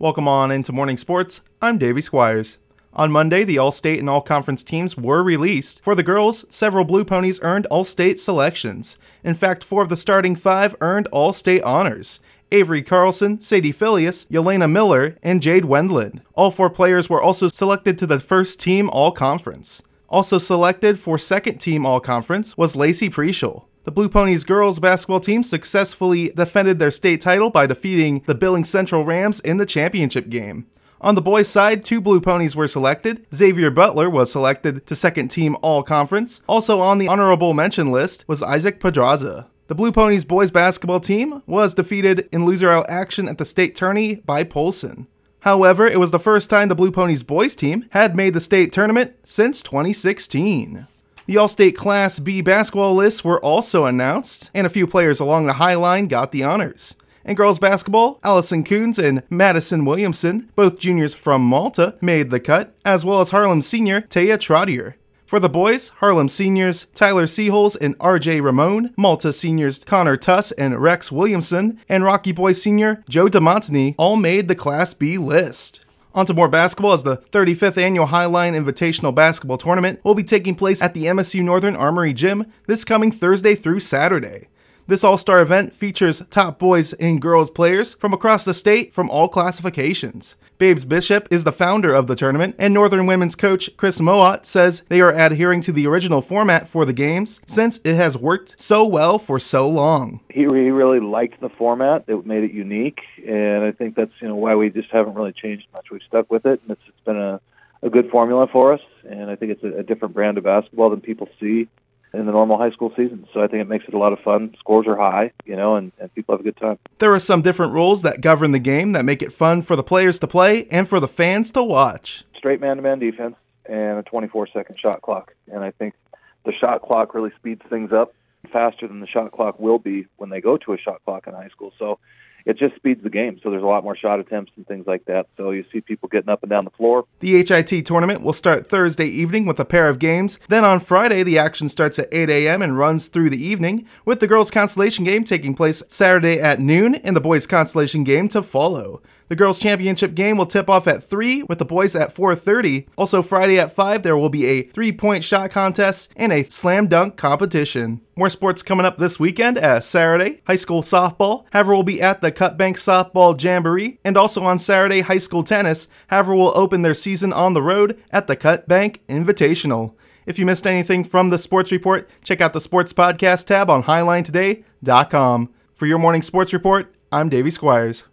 Welcome on into Morning Sports. I'm Davey Squires. On Monday, the All State and All Conference teams were released. For the girls, several Blue Ponies earned All State selections. In fact, four of the starting five earned All State honors. Avery Carlson, Sadie Filius, Yelena Miller, and Jade Wendland. All four players were also selected to the first team All Conference. Also selected for second team All Conference was Lacey Preschel. The Blue Ponies girls basketball team successfully defended their state title by defeating the Billings Central Rams in the championship game. On the boys' side, two Blue Ponies were selected. Xavier Butler was selected to second team All Conference. Also on the honorable mention list was Isaac Pedraza. The Blue Ponies boys basketball team was defeated in loser out action at the state tourney by Polson. However, it was the first time the Blue Ponies boys team had made the state tournament since 2016. The All State Class B basketball lists were also announced, and a few players along the High Line got the honors. In girls basketball, Allison Coons and Madison Williamson, both juniors from Malta, made the cut, as well as Harlem senior Taya Trottier. For the boys, Harlem seniors Tyler Seaholes and RJ Ramon, Malta seniors Connor Tuss and Rex Williamson, and Rocky Boy senior Joe DeMontany all made the Class B list. On to more basketball as the 35th annual Highline Invitational Basketball Tournament will be taking place at the MSU Northern Armory Gym this coming Thursday through Saturday. This all star event features top boys and girls players from across the state from all classifications. Babes Bishop is the founder of the tournament, and Northern women's coach Chris Mott says they are adhering to the original format for the games since it has worked so well for so long. He, really liked the format, it made it unique, and I think that's you know why we just haven't really changed much. We've stuck with it, and it's, it's been a, a good formula for us, and I think it's a, a different brand of basketball than people see the normal high school season. So I think it makes it a lot of fun. Scores are high, you know, and, and people have a good time. There are some different rules that govern the game that make it fun for the players to play and for the fans to watch. Straight man to man defense and a 24 second shot clock. And I think the shot clock really speeds things up faster than the shot clock will be when they go to a shot clock in high school. So it just speeds the game. So there's a lot more shot attempts and things like that. So you see people getting up and down the floor. The HIT tournament will start Thursday evening with a pair of games. Then on Friday, the action starts at 8 a.m. and runs through the evening, with the girls' consolation game taking place Saturday at noon and the boys' consolation game to follow. The girls' championship game will tip off at 3 with the boys at 4:30. Also Friday at 5 there will be a 3-point shot contest and a slam dunk competition. More sports coming up this weekend as Saturday, high school softball. Havre will be at the Cut Bank Softball Jamboree and also on Saturday high school tennis. Havre will open their season on the road at the Cut Bank Invitational. If you missed anything from the sports report, check out the sports podcast tab on highlinetoday.com. For your morning sports report, I'm Davey Squires.